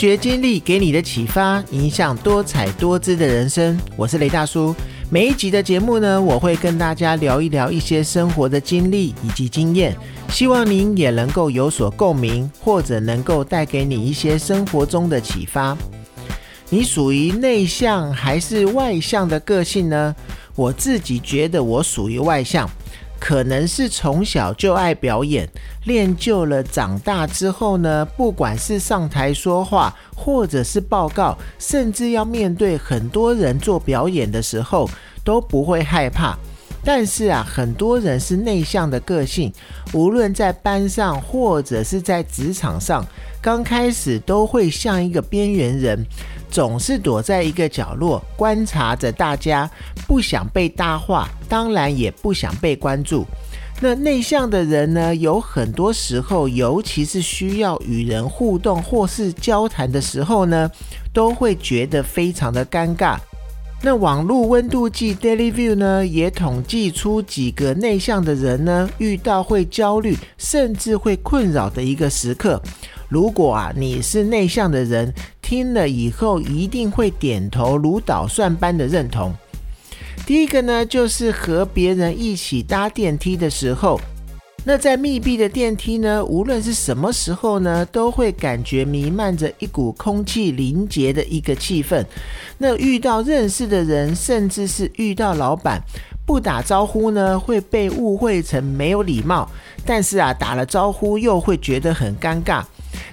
学经历给你的启发，影响多彩多姿的人生。我是雷大叔。每一集的节目呢，我会跟大家聊一聊一些生活的经历以及经验，希望您也能够有所共鸣，或者能够带给你一些生活中的启发。你属于内向还是外向的个性呢？我自己觉得我属于外向。可能是从小就爱表演，练就了长大之后呢，不管是上台说话，或者是报告，甚至要面对很多人做表演的时候，都不会害怕。但是啊，很多人是内向的个性，无论在班上或者是在职场上，刚开始都会像一个边缘人。总是躲在一个角落观察着大家，不想被搭话，当然也不想被关注。那内向的人呢？有很多时候，尤其是需要与人互动或是交谈的时候呢，都会觉得非常的尴尬。那网络温度计 Daily View 呢，也统计出几个内向的人呢，遇到会焦虑，甚至会困扰的一个时刻。如果啊，你是内向的人。听了以后一定会点头如捣蒜般的认同。第一个呢，就是和别人一起搭电梯的时候，那在密闭的电梯呢，无论是什么时候呢，都会感觉弥漫着一股空气凝结的一个气氛。那遇到认识的人，甚至是遇到老板，不打招呼呢，会被误会成没有礼貌；但是啊，打了招呼又会觉得很尴尬。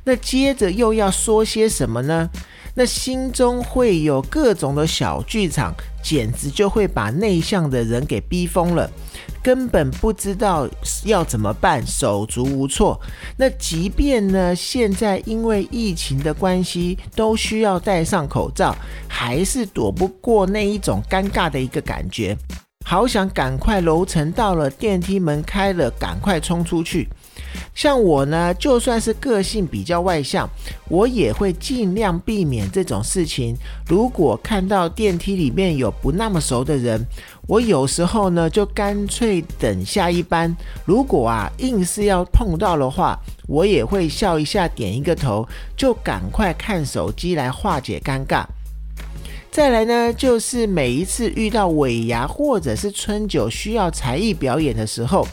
那接着又要说些什么呢？那心中会有各种的小剧场，简直就会把内向的人给逼疯了，根本不知道要怎么办，手足无措。那即便呢，现在因为疫情的关系，都需要戴上口罩，还是躲不过那一种尴尬的一个感觉。好想赶快楼层到了，电梯门开了，赶快冲出去。像我呢，就算是个性比较外向，我也会尽量避免这种事情。如果看到电梯里面有不那么熟的人，我有时候呢就干脆等下一班。如果啊硬是要碰到的话，我也会笑一下，点一个头，就赶快看手机来化解尴尬。再来呢，就是每一次遇到尾牙或者是春酒需要才艺表演的时候。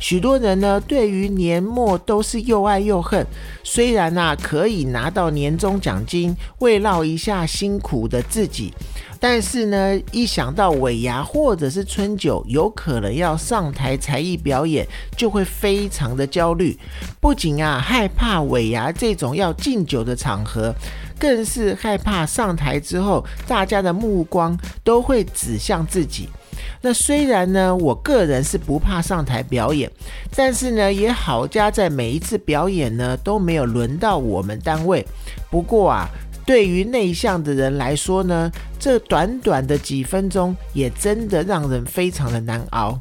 许多人呢，对于年末都是又爱又恨。虽然呐，可以拿到年终奖金，慰劳一下辛苦的自己，但是呢，一想到尾牙或者是春酒有可能要上台才艺表演，就会非常的焦虑。不仅啊，害怕尾牙这种要敬酒的场合，更是害怕上台之后，大家的目光都会指向自己。那虽然呢，我个人是不怕上台表演，但是呢，也好加在每一次表演呢都没有轮到我们单位。不过啊，对于内向的人来说呢，这短短的几分钟也真的让人非常的难熬。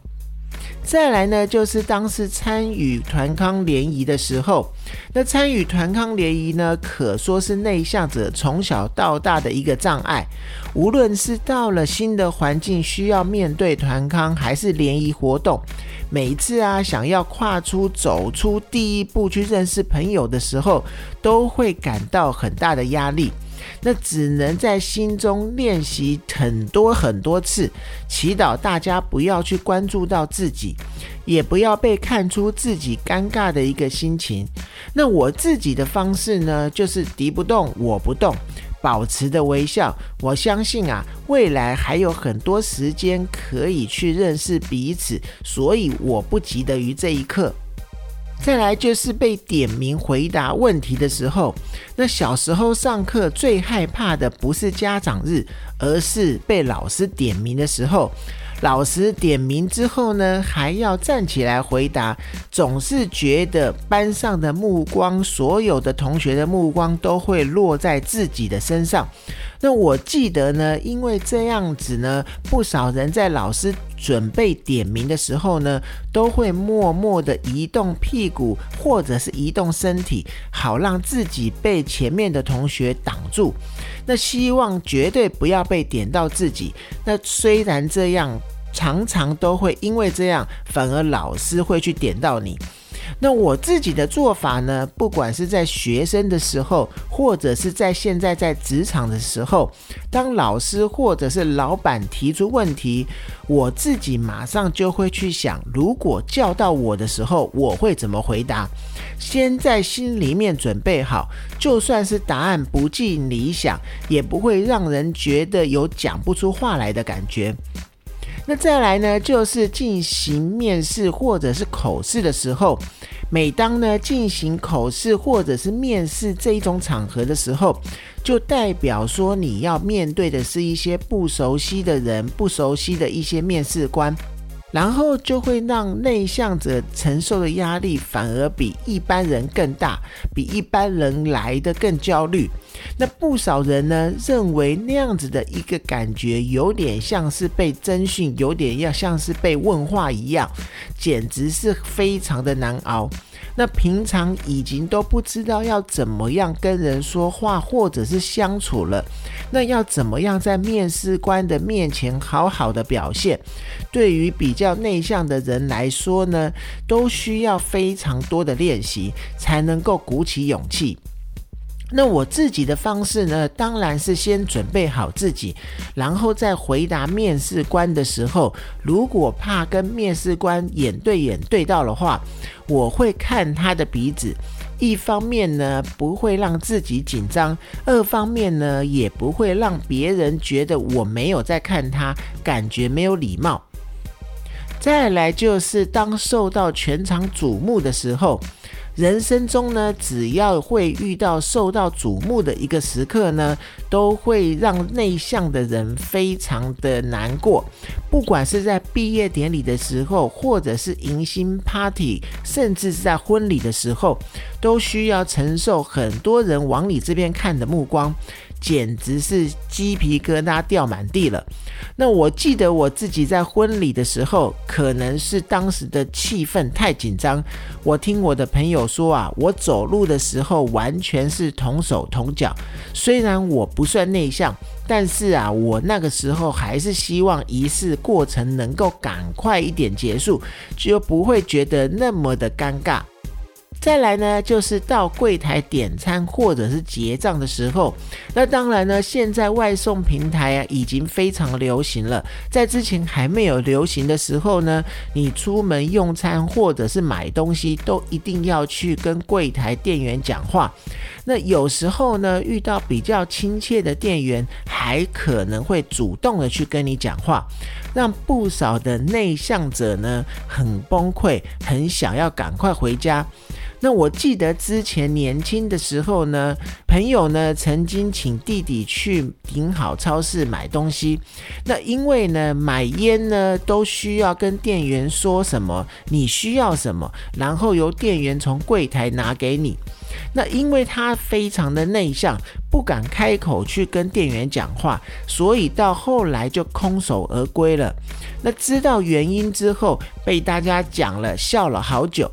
再来呢，就是当时参与团康联谊的时候，那参与团康联谊呢，可说是内向者从小到大的一个障碍。无论是到了新的环境需要面对团康，还是联谊活动，每一次啊想要跨出走出第一步去认识朋友的时候，都会感到很大的压力。那只能在心中练习很多很多次，祈祷大家不要去关注到自己，也不要被看出自己尴尬的一个心情。那我自己的方式呢，就是敌不动我不动，保持的微笑。我相信啊，未来还有很多时间可以去认识彼此，所以我不急得于这一刻。再来就是被点名回答问题的时候，那小时候上课最害怕的不是家长日，而是被老师点名的时候。老师点名之后呢，还要站起来回答，总是觉得班上的目光，所有的同学的目光都会落在自己的身上。那我记得呢，因为这样子呢，不少人在老师准备点名的时候呢，都会默默的移动屁股或者是移动身体，好让自己被前面的同学挡住。那希望绝对不要被点到自己。那虽然这样，常常都会因为这样，反而老师会去点到你。那我自己的做法呢，不管是在学生的时候，或者是在现在在职场的时候，当老师或者是老板提出问题，我自己马上就会去想，如果叫到我的时候，我会怎么回答？先在心里面准备好，就算是答案不尽理想，也不会让人觉得有讲不出话来的感觉。那再来呢，就是进行面试或者是口试的时候，每当呢进行口试或者是面试这一种场合的时候，就代表说你要面对的是一些不熟悉的人，不熟悉的一些面试官。然后就会让内向者承受的压力反而比一般人更大，比一般人来的更焦虑。那不少人呢认为那样子的一个感觉，有点像是被征询，有点要像是被问话一样，简直是非常的难熬。那平常已经都不知道要怎么样跟人说话，或者是相处了，那要怎么样在面试官的面前好好的表现？对于比较内向的人来说呢，都需要非常多的练习，才能够鼓起勇气。那我自己的方式呢，当然是先准备好自己，然后在回答面试官的时候，如果怕跟面试官眼对眼对到的话，我会看他的鼻子，一方面呢不会让自己紧张，二方面呢也不会让别人觉得我没有在看他，感觉没有礼貌。再来就是当受到全场瞩目的时候。人生中呢，只要会遇到受到瞩目的一个时刻呢，都会让内向的人非常的难过。不管是在毕业典礼的时候，或者是迎新 party，甚至是在婚礼的时候，都需要承受很多人往你这边看的目光。简直是鸡皮疙瘩掉满地了。那我记得我自己在婚礼的时候，可能是当时的气氛太紧张。我听我的朋友说啊，我走路的时候完全是同手同脚。虽然我不算内向，但是啊，我那个时候还是希望仪式过程能够赶快一点结束，就不会觉得那么的尴尬。再来呢，就是到柜台点餐或者是结账的时候，那当然呢，现在外送平台啊已经非常流行了。在之前还没有流行的时候呢，你出门用餐或者是买东西，都一定要去跟柜台店员讲话。那有时候呢，遇到比较亲切的店员，还可能会主动的去跟你讲话，让不少的内向者呢很崩溃，很想要赶快回家。那我记得之前年轻的时候呢，朋友呢曾经请弟弟去顶好超市买东西。那因为呢买烟呢都需要跟店员说什么你需要什么，然后由店员从柜台拿给你。那因为他非常的内向，不敢开口去跟店员讲话，所以到后来就空手而归了。那知道原因之后，被大家讲了，笑了好久。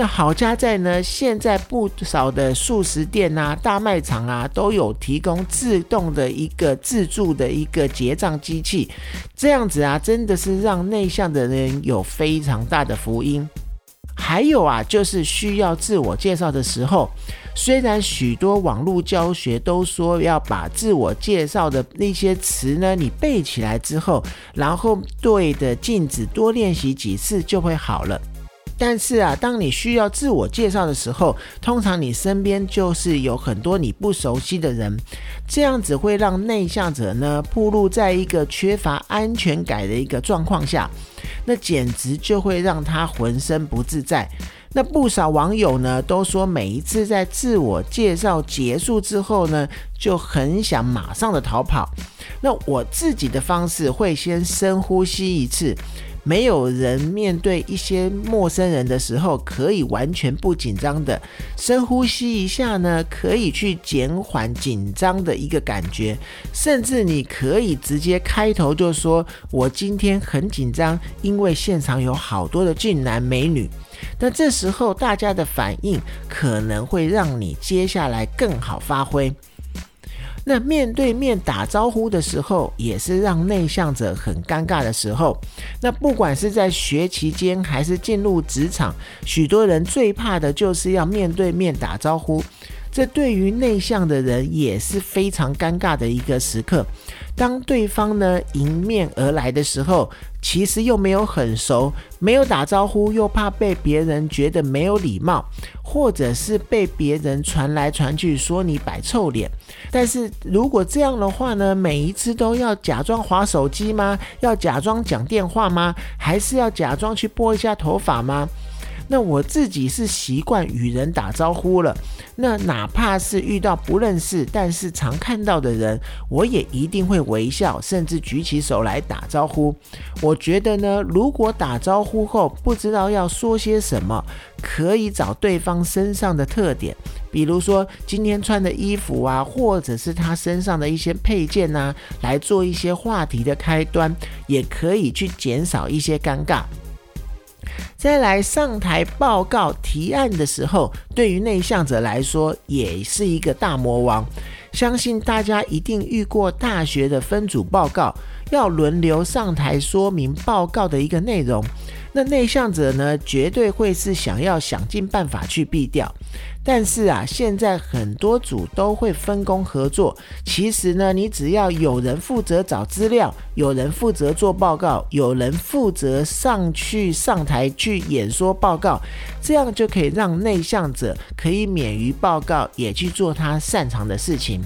那好家在呢，现在不少的素食店啊、大卖场啊，都有提供自动的一个自助的一个结账机器，这样子啊，真的是让内向的人有非常大的福音。还有啊，就是需要自我介绍的时候，虽然许多网络教学都说要把自我介绍的那些词呢，你背起来之后，然后对着镜子多练习几次就会好了。但是啊，当你需要自我介绍的时候，通常你身边就是有很多你不熟悉的人，这样子会让内向者呢暴露在一个缺乏安全感的一个状况下，那简直就会让他浑身不自在。那不少网友呢都说，每一次在自我介绍结束之后呢，就很想马上的逃跑。那我自己的方式会先深呼吸一次。没有人面对一些陌生人的时候可以完全不紧张的，深呼吸一下呢，可以去减缓紧张的一个感觉。甚至你可以直接开头就说：“我今天很紧张，因为现场有好多的俊男美女。”那这时候大家的反应可能会让你接下来更好发挥。那面对面打招呼的时候，也是让内向者很尴尬的时候。那不管是在学期间还是进入职场，许多人最怕的就是要面对面打招呼。这对于内向的人也是非常尴尬的一个时刻。当对方呢迎面而来的时候，其实又没有很熟，没有打招呼，又怕被别人觉得没有礼貌，或者是被别人传来传去说你摆臭脸。但是如果这样的话呢，每一次都要假装划手机吗？要假装讲电话吗？还是要假装去拨一下头发吗？那我自己是习惯与人打招呼了，那哪怕是遇到不认识但是常看到的人，我也一定会微笑，甚至举起手来打招呼。我觉得呢，如果打招呼后不知道要说些什么，可以找对方身上的特点，比如说今天穿的衣服啊，或者是他身上的一些配件呐，来做一些话题的开端，也可以去减少一些尴尬。再来上台报告提案的时候，对于内向者来说也是一个大魔王。相信大家一定遇过大学的分组报告，要轮流上台说明报告的一个内容。那内向者呢，绝对会是想要想尽办法去避掉。但是啊，现在很多组都会分工合作。其实呢，你只要有人负责找资料，有人负责做报告，有人负责上去上台去演说报告，这样就可以让内向者可以免于报告，也去做他擅长的事情。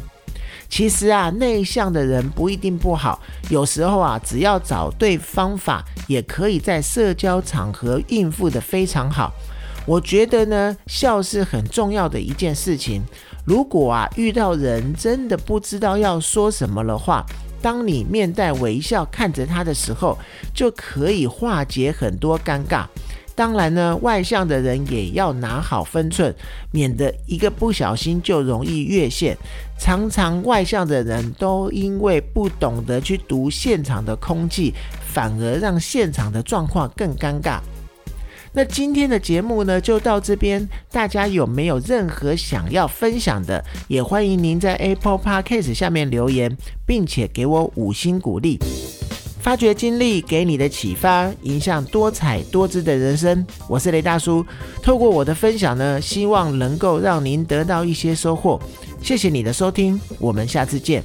其实啊，内向的人不一定不好，有时候啊，只要找对方法，也可以在社交场合应付的非常好。我觉得呢，笑是很重要的一件事情。如果啊，遇到人真的不知道要说什么的话，当你面带微笑看着他的时候，就可以化解很多尴尬。当然呢，外向的人也要拿好分寸，免得一个不小心就容易越线。常常外向的人都因为不懂得去读现场的空气，反而让现场的状况更尴尬。那今天的节目呢，就到这边。大家有没有任何想要分享的，也欢迎您在 Apple Podcast 下面留言，并且给我五星鼓励。发掘经历给你的启发，影响多彩多姿的人生。我是雷大叔，透过我的分享呢，希望能够让您得到一些收获。谢谢你的收听，我们下次见。